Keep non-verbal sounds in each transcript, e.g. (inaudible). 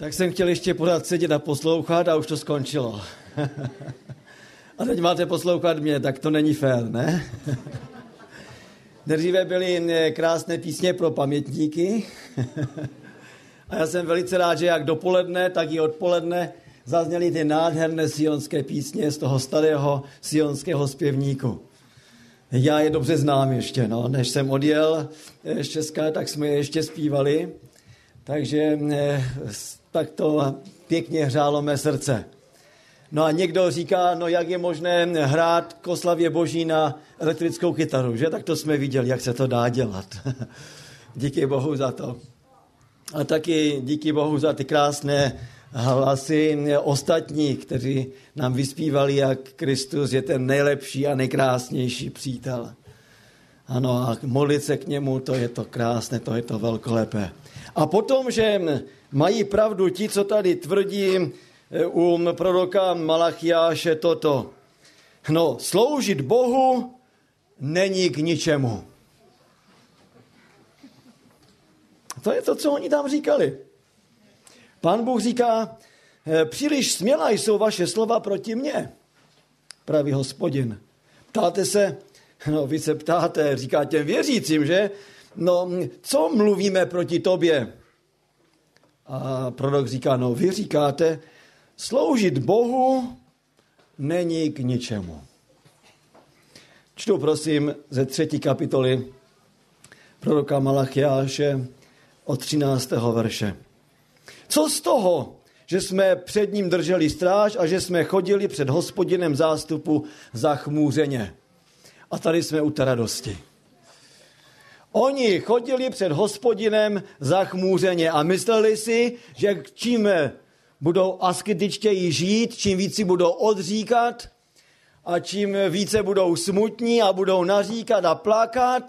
Tak jsem chtěl ještě pořád sedět a poslouchat a už to skončilo. (laughs) a teď máte poslouchat mě, tak to není fér, ne? (laughs) Nejdříve byly eh, krásné písně pro pamětníky. (laughs) a já jsem velice rád, že jak dopoledne, tak i odpoledne zazněly ty nádherné sionské písně z toho starého sionského zpěvníku. Já je dobře znám ještě, no. než jsem odjel z Česka, tak jsme je ještě zpívali, takže eh, tak to pěkně hřálo mé srdce. No a někdo říká, no jak je možné hrát k oslavě boží na elektrickou kytaru, že? Tak to jsme viděli, jak se to dá dělat. (laughs) díky Bohu za to. A taky díky Bohu za ty krásné hlasy ostatní, kteří nám vyspívali, jak Kristus je ten nejlepší a nejkrásnější přítel. Ano, a modlit se k němu, to je to krásné, to je to velkolepé. A potom, že mají pravdu ti, co tady tvrdí eh, u proroka Malachiáše toto. No, sloužit Bohu není k ničemu. To je to, co oni tam říkali. Pán Bůh říká, eh, příliš smělá jsou vaše slova proti mně, pravý hospodin. Ptáte se, no vy se ptáte, říká těm věřícím, že? No, co mluvíme proti tobě? A prorok říká, no vy říkáte, sloužit Bohu není k ničemu. Čtu prosím ze třetí kapitoly proroka Malachiáše od 13. verše. Co z toho, že jsme před ním drželi stráž a že jsme chodili před hospodinem zástupu zachmůřeně. A tady jsme u té radosti. Oni chodili před hospodinem zachmůřeně a mysleli si, že čím budou asketičtěji žít, čím víc si budou odříkat a čím více budou smutní a budou naříkat a plakat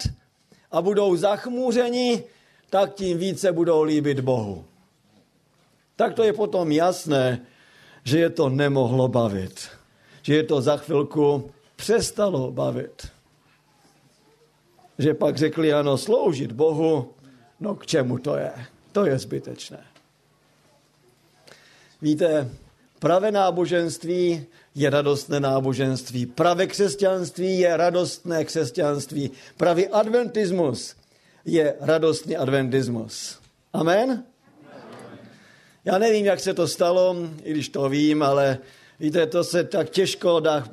a budou zachmůřeni, tak tím více budou líbit Bohu. Tak to je potom jasné, že je to nemohlo bavit. Že je to za chvilku přestalo bavit že pak řekli, ano, sloužit Bohu, no k čemu to je? To je zbytečné. Víte, pravé náboženství je radostné náboženství. Pravé křesťanství je radostné křesťanství. Pravý adventismus je radostný adventismus. Amen? Já nevím, jak se to stalo, i když to vím, ale víte, to se tak těžko dá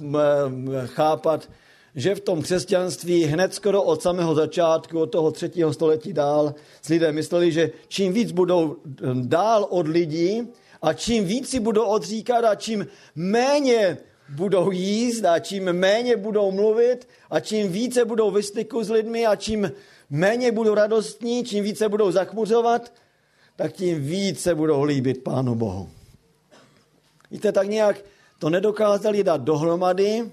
chápat, že v tom křesťanství hned skoro od samého začátku, od toho třetího století dál, si lidé mysleli, že čím víc budou dál od lidí a čím víc si budou odříkat a čím méně budou jíst a čím méně budou mluvit a čím více budou ve styku s lidmi a čím méně budou radostní, čím více budou zachmuřovat, tak tím více budou líbit Pánu Bohu. Víte, tak nějak to nedokázali dát dohromady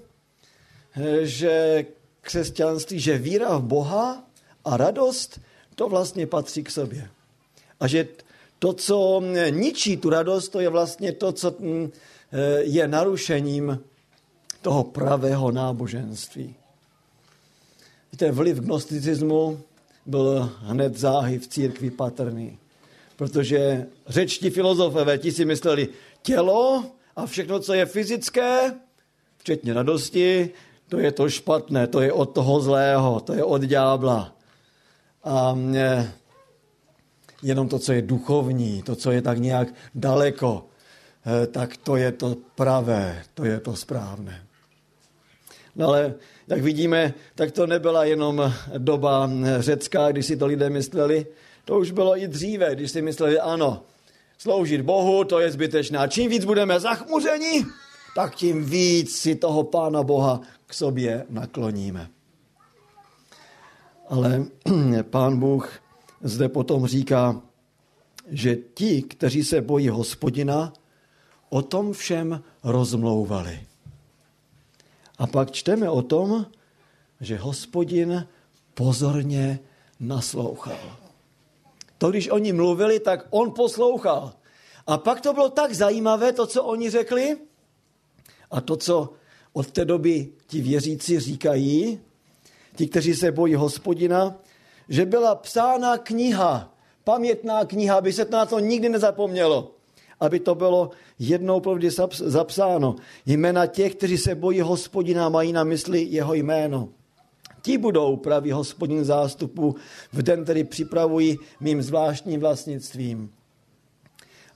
že křesťanství, že víra v Boha a radost, to vlastně patří k sobě. A že to, co ničí tu radost, to je vlastně to, co mm, je narušením toho pravého náboženství. Víte, vliv gnosticismu byl hned záhy v církvi patrný. Protože řečtí filozofové, ti si mysleli, tělo a všechno, co je fyzické, včetně radosti, to je to špatné, to je od toho zlého, to je od ďábla. A mě, jenom to, co je duchovní, to, co je tak nějak daleko, eh, tak to je to pravé, to je to správné. No ale, jak vidíme, tak to nebyla jenom doba řecká, když si to lidé mysleli, to už bylo i dříve, když si mysleli, ano, sloužit Bohu, to je zbytečné. A čím víc budeme zachmuřeni, tak tím víc si toho Pána Boha k sobě nakloníme. Ale (clears throat) pán Bůh zde potom říká, že ti, kteří se bojí hospodina, o tom všem rozmlouvali. A pak čteme o tom, že hospodin pozorně naslouchal. To, když oni mluvili, tak on poslouchal. A pak to bylo tak zajímavé, to, co oni řekli, a to, co od té doby ti věřící říkají, ti, kteří se bojí hospodina, že byla psána kniha, pamětná kniha, aby se na to nikdy nezapomnělo. aby to bylo jednou provždy zapsáno. Jména těch, kteří se bojí hospodina, mají na mysli jeho jméno. Ti budou praví hospodin zástupu v den, který připravují mým zvláštním vlastnictvím.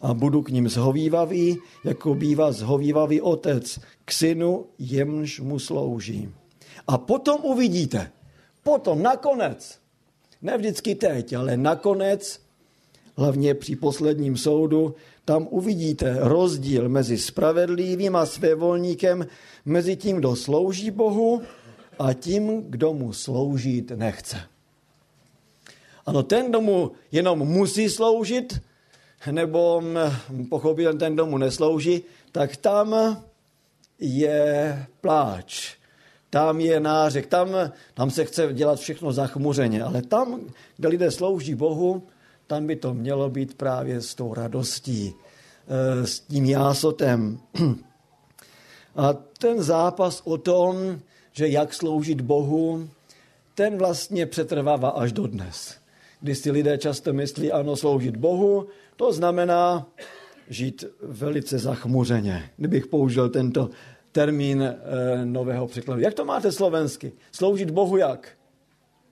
A budu k ním zhovývavý, jako bývá zhovývavý otec k synu, jemž mu slouží. A potom uvidíte, potom nakonec, ne vždycky teď, ale nakonec, hlavně při posledním soudu, tam uvidíte rozdíl mezi spravedlivým a svévolníkem, mezi tím, kdo slouží Bohu a tím, kdo mu sloužit nechce. Ano, ten, kdo mu jenom musí sloužit, nebo mm, pochopil ten, kdo mu neslouží, tak tam je pláč, tam je nářek, tam, tam se chce dělat všechno zachmuřeně, ale tam, kde lidé slouží Bohu, tam by to mělo být právě s tou radostí, eh, s tím jásotem. (clears throat) A ten zápas o tom, že jak sloužit Bohu, ten vlastně přetrvává až do dnes. Když si lidé často myslí, ano, sloužit Bohu, to znamená žít velice zachmuřeně. Kdybych použil tento termín e, nového překladu. Jak to máte slovensky? Sloužit Bohu jak?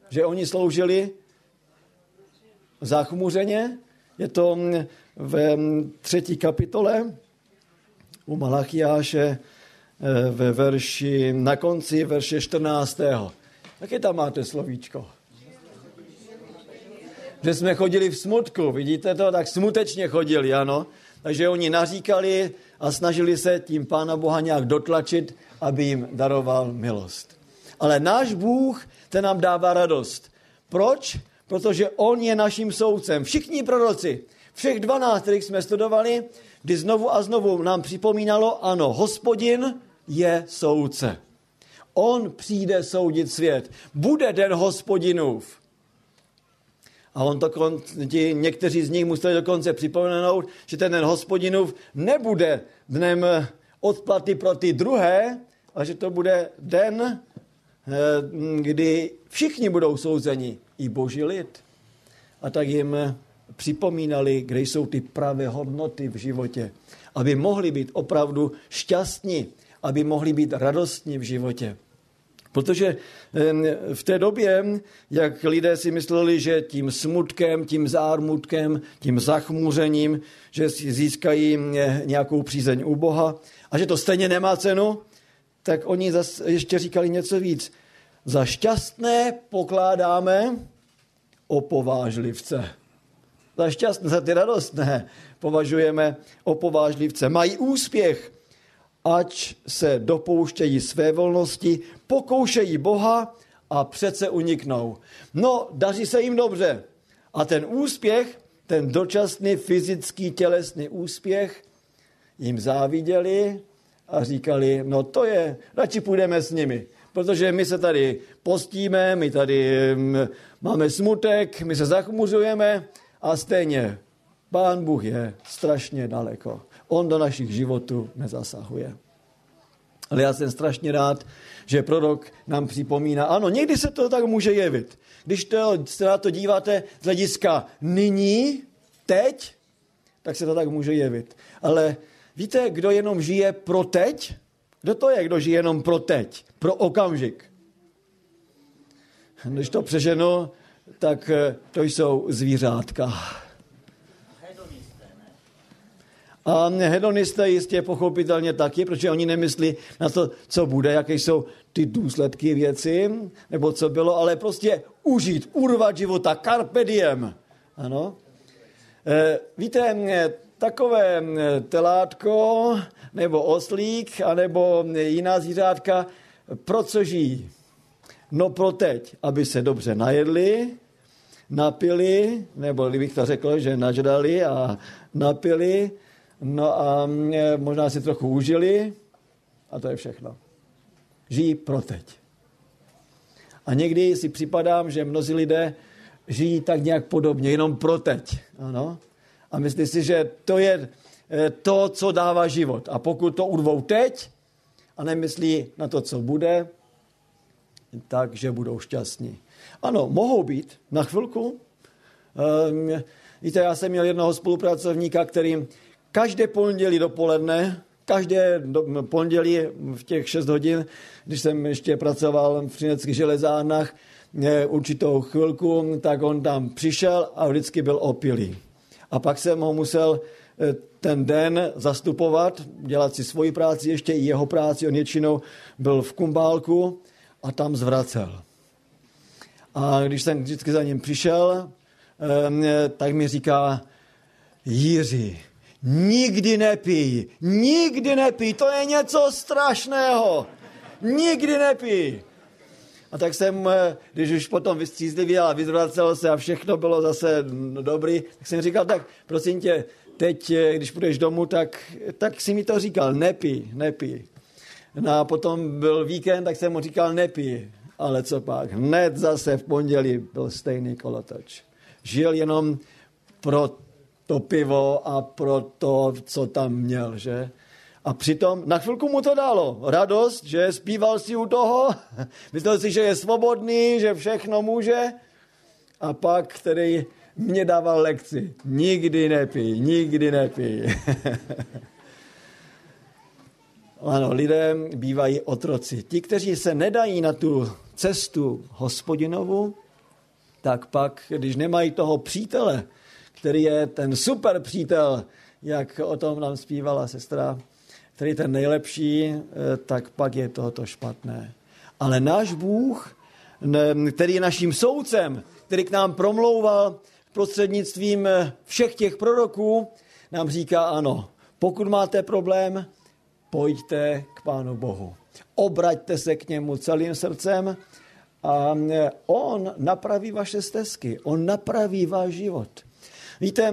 Že oni sloužili zachmuřeně? Je to mm, ve mm, třetí kapitole u Malachiáše Eh, ve verši, na konci verše 14. Jaké tam máte slovíčko? Že jsme chodili v smutku, vidíte to? Tak smutečně chodili, ano. Takže oni naříkali a snažili se tím Pána Boha nějak dotlačit, aby jim daroval milost. Ale náš Bůh, ten nám dává radost. Proč? Protože On je naším soudcem. Všichni proroci, všech dvanáct, kterých jsme studovali, kdy znovu a znovu nám připomínalo, ano, hospodin je soudce. On přijde soudit svět. Bude den hospodinův. A on to, ti, někteří z nich museli dokonce připomenout, že ten den hospodinův nebude dnem odplaty pro ty druhé, ale že to bude den, eh, kdy všichni budou souzeni, i boží lid. A tak jim připomínali, kde jsou ty pravé hodnoty v životě, aby mohli být opravdu šťastní, aby mohli být radostní v životě. Protože v té době, jak lidé si mysleli, že tím smutkem, tím zármutkem, tím zachmuřením, že si získají nějakou přízeň u Boha a že to stejně nemá cenu, tak oni zase ještě říkali něco víc. Za šťastné pokládáme opovážlivce. Za šťastné, za ty radostné považujeme opovážlivce. Mají úspěch, ať se dopouštějí své volnosti, pokoušejí Boha a přece uniknou. No, daří se jim dobře. A ten úspěch, ten dočasný fyzický tělesný úspěch, jim záviděli a říkali, no to je, radši půjdeme s nimi, protože my se tady postíme, my tady mm, máme smutek, my se zachmuřujeme a stejně Pán Bůh je strašně daleko. On do našich životů nezasahuje. Ale já jsem strašně rád, že prorok nám připomíná, ano, někdy se to tak může jevit. Když to, se na to díváte z hlediska nyní, teď, tak se to tak může jevit. Ale víte, kdo jenom žije pro teď? Kdo to je, kdo žije jenom pro teď? Pro okamžik. Když to přeženu, tak eh, to jsou zvířátka. A hedonisté jistě pochopitelně taky, protože oni nemyslí na to, co bude, jaké jsou ty důsledky věci, nebo co bylo, ale prostě užít, urvat života, carpe diem. Ano. E, víte, takové telátko, nebo oslík, anebo jiná zvířátka, pro co žijí? No pro teď, aby se dobře najedli, napili, nebo kdybych to řekl, že nažrali a napili, No a možná si trochu užili a to je všechno. Žijí pro teď. A někdy si připadám, že mnozí lidé žijí tak nějak podobně, jenom pro teď. Ano? A myslí si, že to je eh, to, co dává život. A pokud to urvou teď a nemyslí na to, co bude, takže budou šťastní. Ano, mohou být na chvilku. Um, víte, já jsem měl jednoho spolupracovníka, který každé pondělí dopoledne, každé pondělí v těch 6 hodin, když jsem ještě pracoval v Třineckých železárnách, určitou chvilku, tak on tam přišel a vždycky byl opilý. A pak jsem ho musel eh, ten den zastupovat, dělat si svoji práci, ještě i jeho práci. On většinou byl v kumbálku a tam zvracel. A když jsem vždycky za ním přišel, eh, tak mi říká, Jiří, nikdy nepij, nikdy nepij, to je něco strašného, nikdy nepij. A tak jsem, eh, když už potom vystřízlivěl a vyzvracel se a všechno bylo zase dobrý, tak jsem říkal, tak prosím tě, teď, eh, když půjdeš domů, tak, tak si mi to říkal, nepí, nepí. No a potom byl víkend, tak jsem mu říkal, nepí. Ale co pak, hned zase v pondělí byl stejný kolotoč. Žil jenom pro to pivo a pro to, co tam měl, že? A přitom na chvilku mu to dalo radost, že zpíval si u toho, (laughs) myslel si, že je svobodný, že všechno může. A pak, který mě dával lekci, nikdy nepij, nikdy nepij. (laughs) ano, lidé bývají otroci. Ti, kteří se nedají na tu cestu hospodinovu, tak pak, když nemají toho přítele, který je ten super přítel, jak o tom nám zpívala sestra který je ten nejlepší, eh, tak pak je tohoto špatné. Ale náš Bůh, který je naším soudcem, který k nám promlouval prostřednictvím eh, všech těch proroků, nám říká ano, pokud máte problém, pojďte k Pánu Bohu. Obraťte se k němu celým srdcem a eh, on napraví vaše stezky, on napraví váš život. Víte,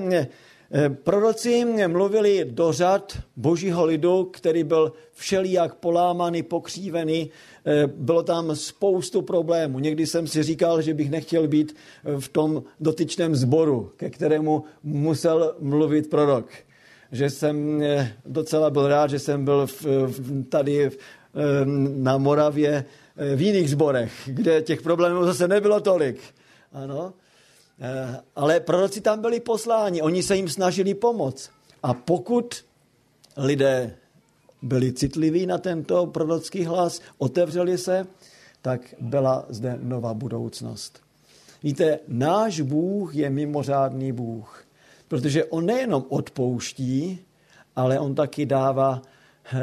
Eh, proroci mluvili do řad božího lidu, který byl všelijak polámaný, pokřívený. Eh, bylo tam spoustu problémů. Někdy jsem si říkal, že bych nechtěl být eh, v tom dotyčném sboru, ke kterému musel mluvit prorok. Že jsem docela byl rád, že jsem byl v, tady na Moravě v jiných zborech, kde těch problémů zase nebylo tolik. Ano, ale proroci tam byli posláni, oni se jim snažili pomoct. A pokud lidé byli citliví na tento prorocký hlas, otevřeli se, tak byla zde nová budoucnost. Víte, náš Bůh je mimořádný Bůh, protože on nejenom odpouští, ale on taky dává eh,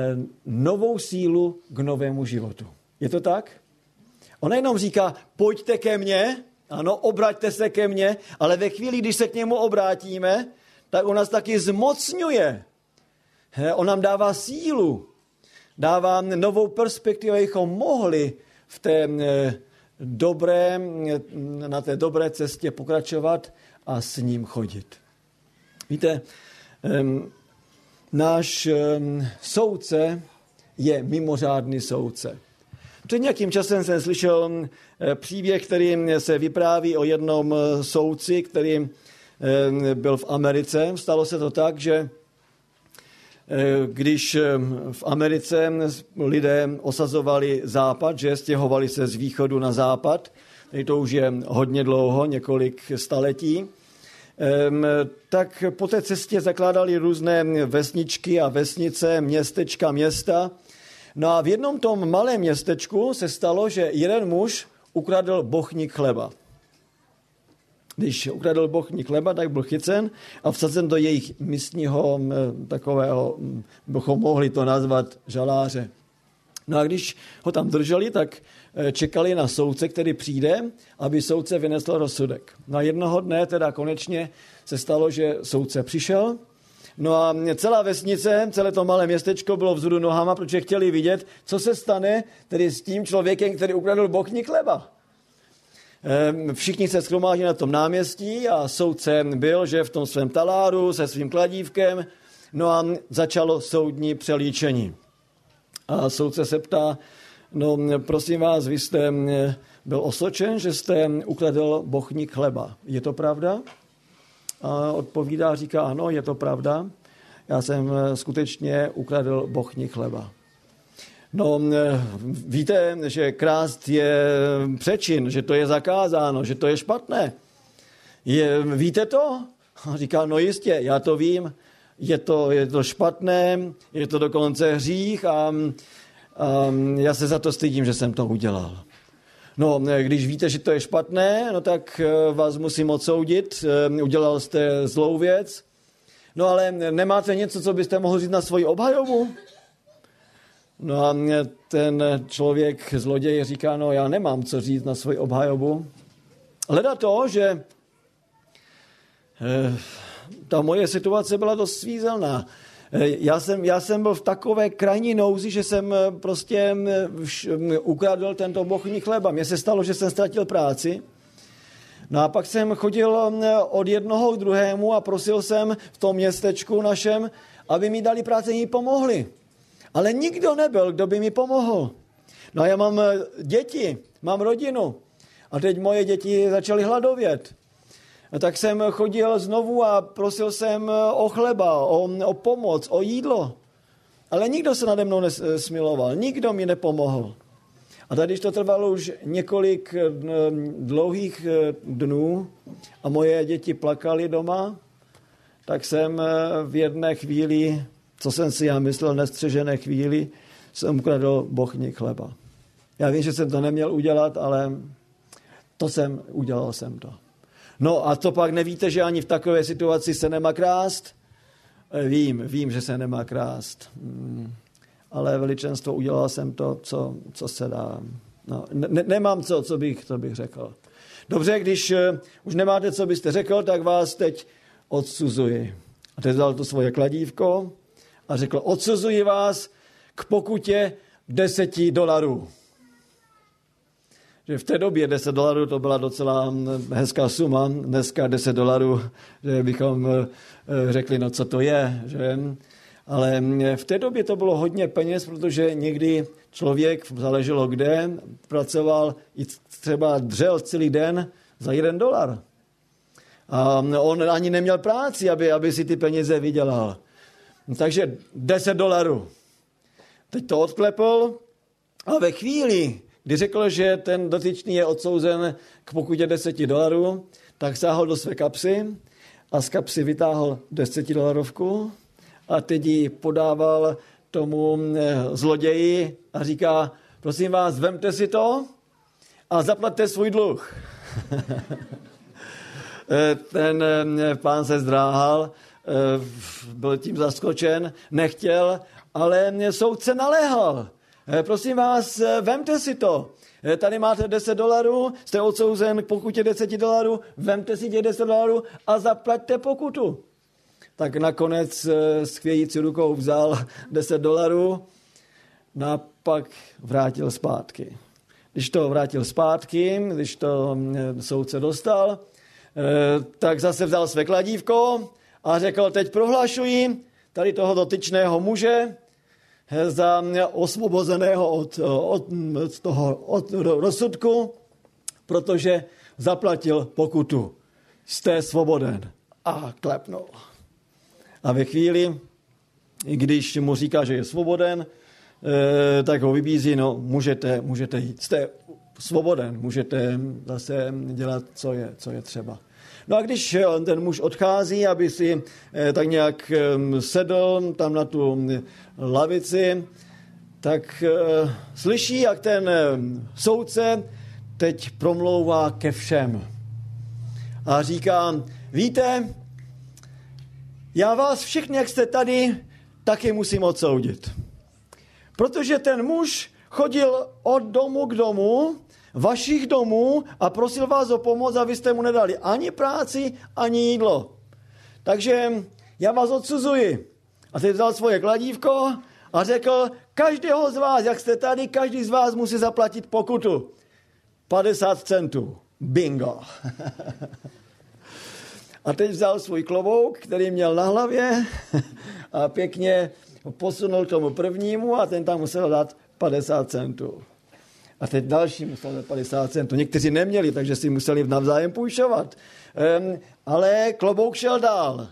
novou sílu k novému životu. Je to tak? On nejenom říká, pojďte ke mně, ano, obraťte se ke mně, ale ve chvíli, když se k němu obrátíme, tak on nás taky zmocňuje. On nám dává sílu, dává novou perspektivu, abychom mohli v té dobré, na té dobré cestě pokračovat a s ním chodit. Víte, náš soudce je mimořádný soudce. Před nějakým časem jsem slyšel eh, příběh, který se vypráví o jednom eh, soudci, který eh, byl v Americe. Stalo se to tak, že když v Americe lidé osazovali západ, že stěhovali se z východu na západ, to už je hodně dlouho, několik staletí, tak po té cestě zakládali různé vesničky a vesnice, městečka, města, No a v jednom tom malém městečku se stalo, že jeden muž ukradl bochník chleba. Když ukradl bochník chleba, tak byl chycen a vsazen do jejich místního takového, bychom mohli to nazvat žaláře. No a když ho tam drželi, tak e, čekali na soudce, který přijde, aby soudce vynesl rozsudek. No a jednoho dne teda konečně se stalo, že soudce přišel No a celá vesnice, celé to malé městečko bylo vzhůru nohama, protože chtěli vidět, co se stane tedy s tím člověkem, který ukradl bochní chleba. Ehm, všichni se schromáždili na tom náměstí a soudce byl, že v tom svém taláru se svým kladívkem, no a začalo soudní přelíčení. A soudce se ptá, no prosím vás, vy jste eh, byl osočen, že jste ukradl bochník chleba. Je to pravda? A odpovídá, říká, ano, je to pravda. Já jsem eh, skutečně ukradl bochní chleba. No, eh, víte, že krást je přečin, že to je zakázáno, že to je špatné. Je, víte to? A říká, no jistě, já to vím. je to, je to špatné, je to dokonce hřích a, a já se za to stydím, že jsem to udělal. No, když víte, že to je špatné, no tak eh, vás musím odsoudit, eh, udělal jste zlou věc, no ale nemáte něco, co byste mohli říct na svoji obhajobu? No a ten člověk, zloděj, říká, no já nemám co říct na svoji obhajobu. Hleda to, že ta moje situace byla dost svízelná. Eh, já jsem, já jsem byl v takové krajní nouzi, že jsem eh, prostě ukradl tento bochní chleba. Mně se stalo, že jsem ztratil práci. No a pak jsem chodil od jednoho k druhému a prosil jsem v tom městečku našem, aby mi dali práci, mi pomohli. Ale nikdo nebyl, kdo by mi pomohl. No a já mám eh, děti, mám rodinu. A teď moje děti začaly hladovět. A tak jsem chodil znovu a prosil jsem eh, o chleba, o, o pomoc, o jídlo. Ale nikdo se nade mnou nesmiloval, nikdo mi nepomohl. A tady, když to trvalo už několik eh, dlouhých dnů a moje děti plakali doma, tak jsem v jedné chvíli co jsem si já myslel nestřežené chvíli, jsem ukradl bochní chleba. Já vím, že jsem to neměl udělat, ale to jsem, udělal jsem to. No a to pak nevíte, že ani v takové situaci se nemá krást? Eh, vím, vím, že se nemá krást. Hmm. Ale veličenstvo udělal jsem to, co, co se dá. No, ne, nemám co, co bych, co bych řekl. Dobře, když uh, už nemáte, co byste řekl, tak vás teď odsuzuji. A teď dal to svoje kladívko a řekl, odsuzuji vás k pokutě deseti dolarů. Že v té době 10 dolarů to byla docela hezká suma, dneska 10 dolarů, že bychom eh, řekli, no co to je, že? Ale v té době to bylo hodně peněz, protože někdy člověk, záleželo kde, pracoval i třeba dřel celý den za jeden dolar. A on ani neměl práci, aby, aby si ty peníze vydělal. Takže 10 dolarů. Teď to odklepl a ve chvíli, kdy řekl, že ten dotyčný je odsouzen k pokutě 10 dolarů, tak sáhl do své kapsy a z kapsy vytáhl 10 dolarovku a teď ji podával tomu eh, zloději a říká, prosím vás, vemte si to a zaplatte svůj dluh. (laughs) Eh, ten eh, pán se zdráhal byl tím zaskočen, nechtěl, ale soudce naléhal. Eh, prosím vás, eh, vemte si to. Tady máte 10 dolarů, jste odsouzen k pokutě 10 dolarů, vemte si těch 10 dolarů a zaplaťte pokutu. Tak nakonec s chvějící rukou vzal (laughs) 10 dolarů no a pak vrátil zpátky. Když to vrátil zpátky, když to soudce dostal, tak zase vzal své kladívko, a řekl, teď prohlašuji tady toho dotyčného muže za osvobozeného od, od, od toho od rozsudku, protože zaplatil pokutu. Jste svoboden. A klepnul. A ve chvíli, když mu říká, že je svoboden, eh, tak ho vybízí, no můžete, můžete jít. Jste svoboden, můžete zase dělat, co je, co je třeba. No a když eh, ten muž odchází, aby si eh, tak nějak sedl tam na tu lavici, tak eh, slyší, jak ten soudce teď promlouvá ke všem. A říká, víte, já vás všechny, jak jste tady, taky musím odsoudit. Protože ten muž chodil od domu k domu vašich domů a prosil vás o pomoc, abyste mu nedali ani práci, ani jídlo. Takže já vás odsuzuji. A teď vzal svoje kladívko a řekl, každého z vás, jak jste tady, každý z vás musí zaplatit pokutu. 50 centů. Bingo. (laughs) a teď vzal svůj klobouk, který měl na hlavě (laughs) a pěkně posunul tomu prvnímu a ten tam musel dát 50 centů. A teď další musel za 50 centů. Někteří neměli, takže si museli navzájem půjčovat. Um, ale klobouk šel dál.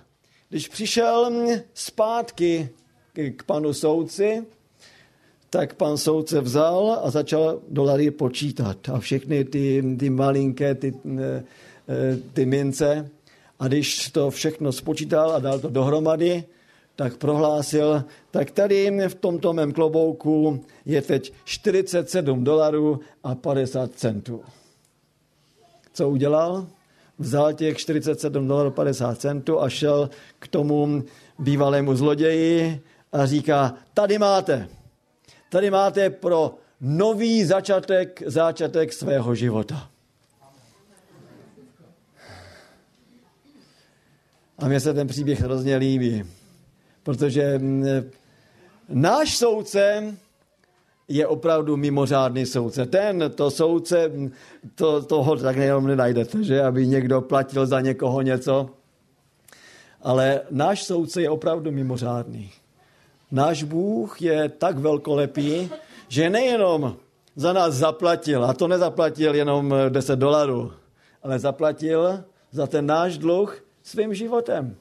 Když přišel zpátky k panu soudci, tak pan soudce vzal a začal dolary počítat. A všechny ty, ty malinké, ty, e, ty mince. A když to všechno spočítal a dal to dohromady, tak prohlásil, tak tady v tomto mém klobouku je teď 47 dolarů a 50 centů. Co udělal? Vzal těch 47 dolarů 50 centů a šel k tomu bývalému zloději a říká, tady máte, tady máte pro nový začátek, začátek svého života. A mně se ten příběh hrozně líbí, protože náš soudce je opravdu mimořádný soudce. Ten, to soudce, to, toho tak jenom nenajdete, že? Aby někdo platil za někoho něco. Ale náš soudce je opravdu mimořádný. Náš Bůh je tak velkolepý, že nejenom za nás zaplatil, a to nezaplatil jenom 10 dolarů, ale zaplatil za ten náš dluh svým životem.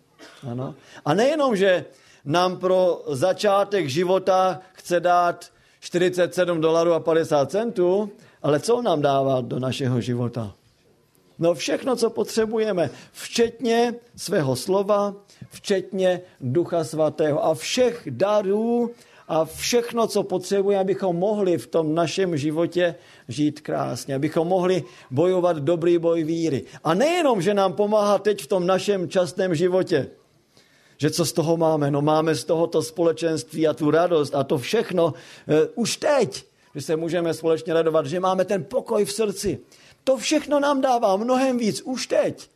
Ano. A nejenom, že nám pro začátek života chce dát 47 dolarů a 50 centů, ale co nám dává do našeho života? No všechno, co potřebujeme, včetně svého slova, včetně Ducha Svatého a všech darů a všechno, co potřebujeme, abychom mohli v tom našem životě žít krásně, abychom mohli bojovat dobrý boj víry. A nejenom, že nám pomáhá teď v tom našem častém životě, že co z toho máme? No máme z tohoto společenství a tu radost a to všechno uh, už teď, že se můžeme společně radovat, že máme ten pokoj v srdci. To všechno nám dává mnohem víc už teď.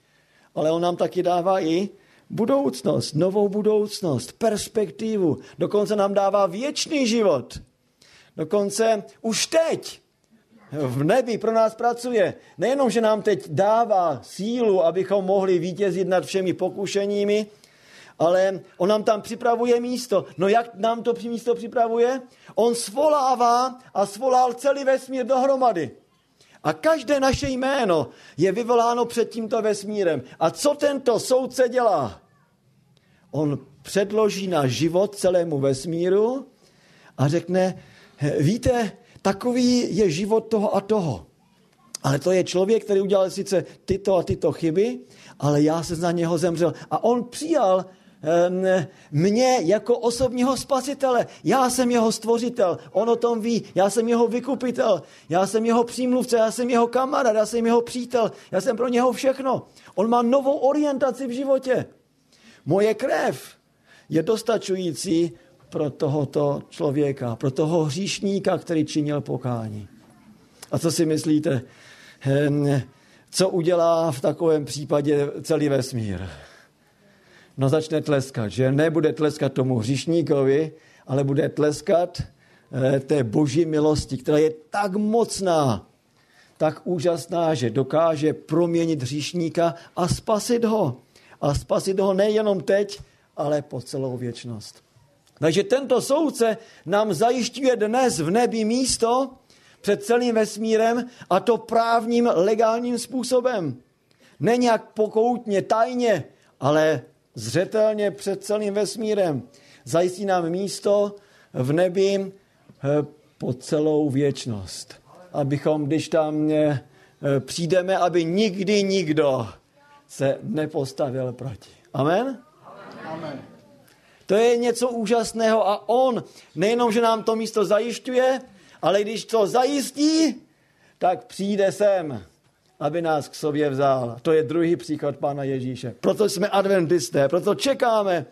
Ale on nám taky dává i budoucnost, novou budoucnost, perspektivu. Dokonce nám dává věčný život. Dokonce už teď v nebi pro nás pracuje. Nejenom, že nám teď dává sílu, abychom mohli vítězit nad všemi pokušeními, ale on nám tam připravuje místo. No jak nám to místo připravuje? On svolává a svolal celý vesmír dohromady. A každé naše jméno je vyvoláno před tímto vesmírem. A co tento soudce dělá? On předloží náš život celému vesmíru a řekne, víte, takový je život toho a toho. Ale to je člověk, který udělal sice tyto a tyto chyby, ale já se za něho zemřel. A on přijal mě jako osobního spasitele. Já jsem jeho stvořitel, on o tom ví, já jsem jeho vykupitel, já jsem jeho přímluvce, já jsem jeho kamarád, já jsem jeho přítel, já jsem pro něho všechno. On má novou orientaci v životě. Moje krev je dostačující pro tohoto člověka, pro toho hříšníka, který činil pokání. A co si myslíte, co udělá v takovém případě celý vesmír? No začne tleskat, že nebude tleskat tomu hřišníkovi, ale bude tleskat eh, té boží milosti, která je tak mocná, tak úžasná, že dokáže proměnit hříšníka a spasit ho. A spasit ho nejenom teď, ale po celou věčnost. Takže tento soudce nám zajišťuje dnes v nebi místo před celým vesmírem a to právním legálním způsobem. Ne nějak pokoutně, tajně, ale zřetelně před celým vesmírem. Zajistí nám místo v nebi eh, po celou věčnost. Abychom, když tam eh, přijdeme, aby nikdy nikdo se nepostavil proti. Amen? Amen. To je něco úžasného a on nejenom, že nám to místo zajišťuje, ale když to zajistí, tak přijde sem aby nás k sobě vzal. To je druhý příklad Pána Ježíše. Proto jsme adventisté, proto čekáme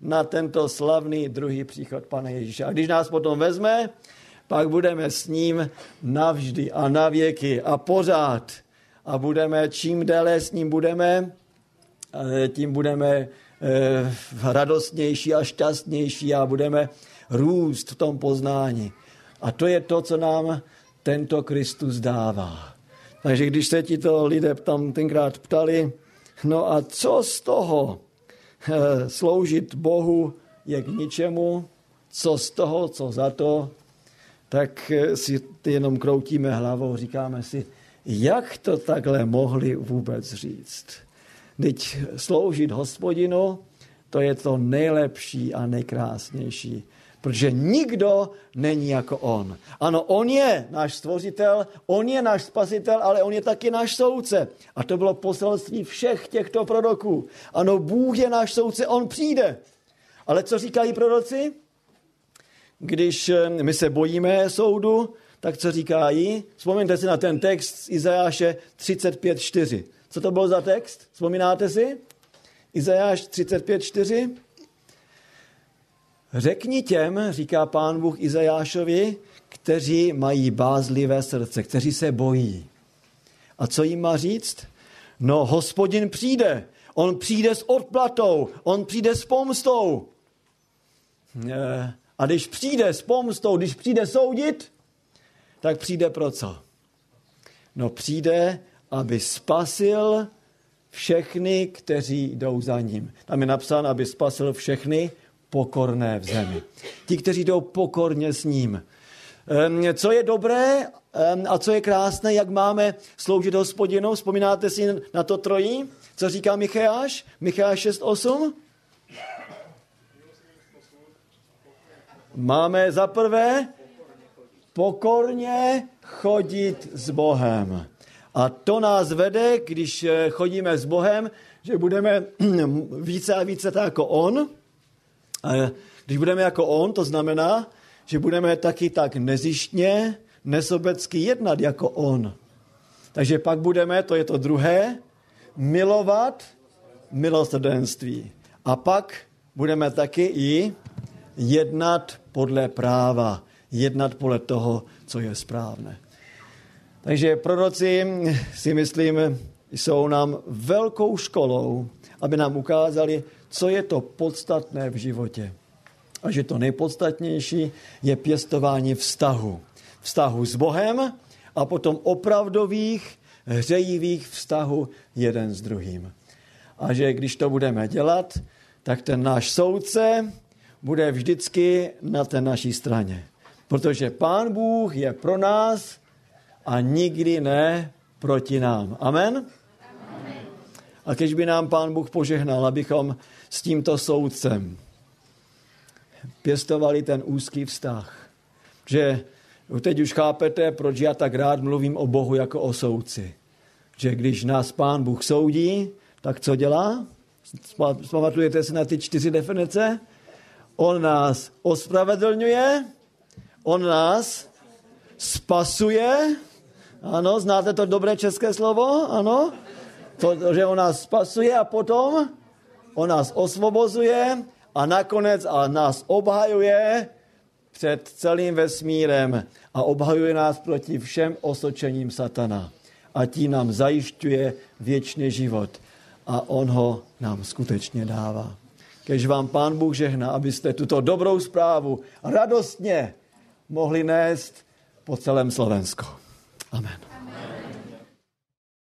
na tento slavný druhý příchod Pána Ježíše. A když nás potom vezme, pak budeme s ním navždy a na věky a pořád. A budeme, čím déle s ním budeme, eh, tím budeme eh, radostnější a šťastnější a budeme růst v tom poznání. A to je to, co nám tento Kristus dává. Takže když se ti to lidé tam tenkrát ptali, no a co z toho eh, sloužit Bohu je k ničemu, co z toho, co za to, tak eh, si jenom kroutíme hlavou, říkáme si, jak to takhle mohli vůbec říct. Teď sloužit hospodinu, to je to nejlepší a nejkrásnější protože nikdo není jako on. Ano, on je náš stvořitel, on je náš spasitel, ale on je taky náš soudce. A to bylo poselství všech těchto proroků. Ano, Bůh je náš soudce, on přijde. Ale co říkají proroci? Když eh, my se bojíme soudu, tak co říkají? Vzpomeňte si na ten text z Izajáše 35.4. Co to byl za text? Vzpomínáte si? Izajáš 35.4. Řekni těm, říká pán Bůh Izajášovi, kteří mají bázlivé srdce, kteří se bojí. A co jim má říct? No, hospodin přijde. On přijde s odplatou. On přijde s pomstou. A když přijde s pomstou, když přijde soudit, tak přijde pro co? No přijde, aby spasil všechny, kteří jdou za ním. Tam je napsáno, aby spasil všechny pokorné v zemi. Ti, kteří jdou pokorně s ním. Co je dobré a co je krásné, jak máme sloužit hospodinou. Vzpomínáte si na to trojí? Co říká Micháš? Micháš 6.8? Máme za prvé pokorně chodit s Bohem. A to nás vede, když eh, chodíme s Bohem, že budeme (clears throat) více a více tak jako On. A když budeme jako On, to znamená, že budeme taky tak nezištně, nesobecky jednat jako On. Takže pak budeme, to je to druhé, milovat milosrdenství. A pak budeme taky i jednat podle práva, jednat podle toho, co je správné. Takže proroci si myslím, jsou nám velkou školou, aby nám ukázali, co je to podstatné v životě. A že to nejpodstatnější je pěstování vztahu. Vztahu s Bohem a potom opravdových, hřejivých vztahu jeden s druhým. A že když to budeme dělat, tak ten náš soudce bude vždycky na té naší straně. Protože Pán Bůh je pro nás a nikdy ne proti nám. Amen? Amen. A když by nám Pán Bůh požehnal, abychom s tímto soudcem pěstovali ten úzký vztah. Že teď už chápete, proč já tak rád mluvím o Bohu jako o soudci. Že když nás Pán Bůh soudí, tak co dělá? Pamatujete si na ty čtyři definice? On nás ospravedlňuje, on nás spasuje, ano, znáte to dobré české slovo? Ano? To, že on nás spasuje a potom on nás osvobozuje a nakonec a nás obhajuje před celým vesmírem a obhajuje nás proti všem osočením satana. A tím nám zajišťuje věčný život. A on ho nám skutečně dává. Kež vám Pán Bůh žehná, abyste tuto dobrou zprávu radostně mohli nést po celém Slovensku. Amen.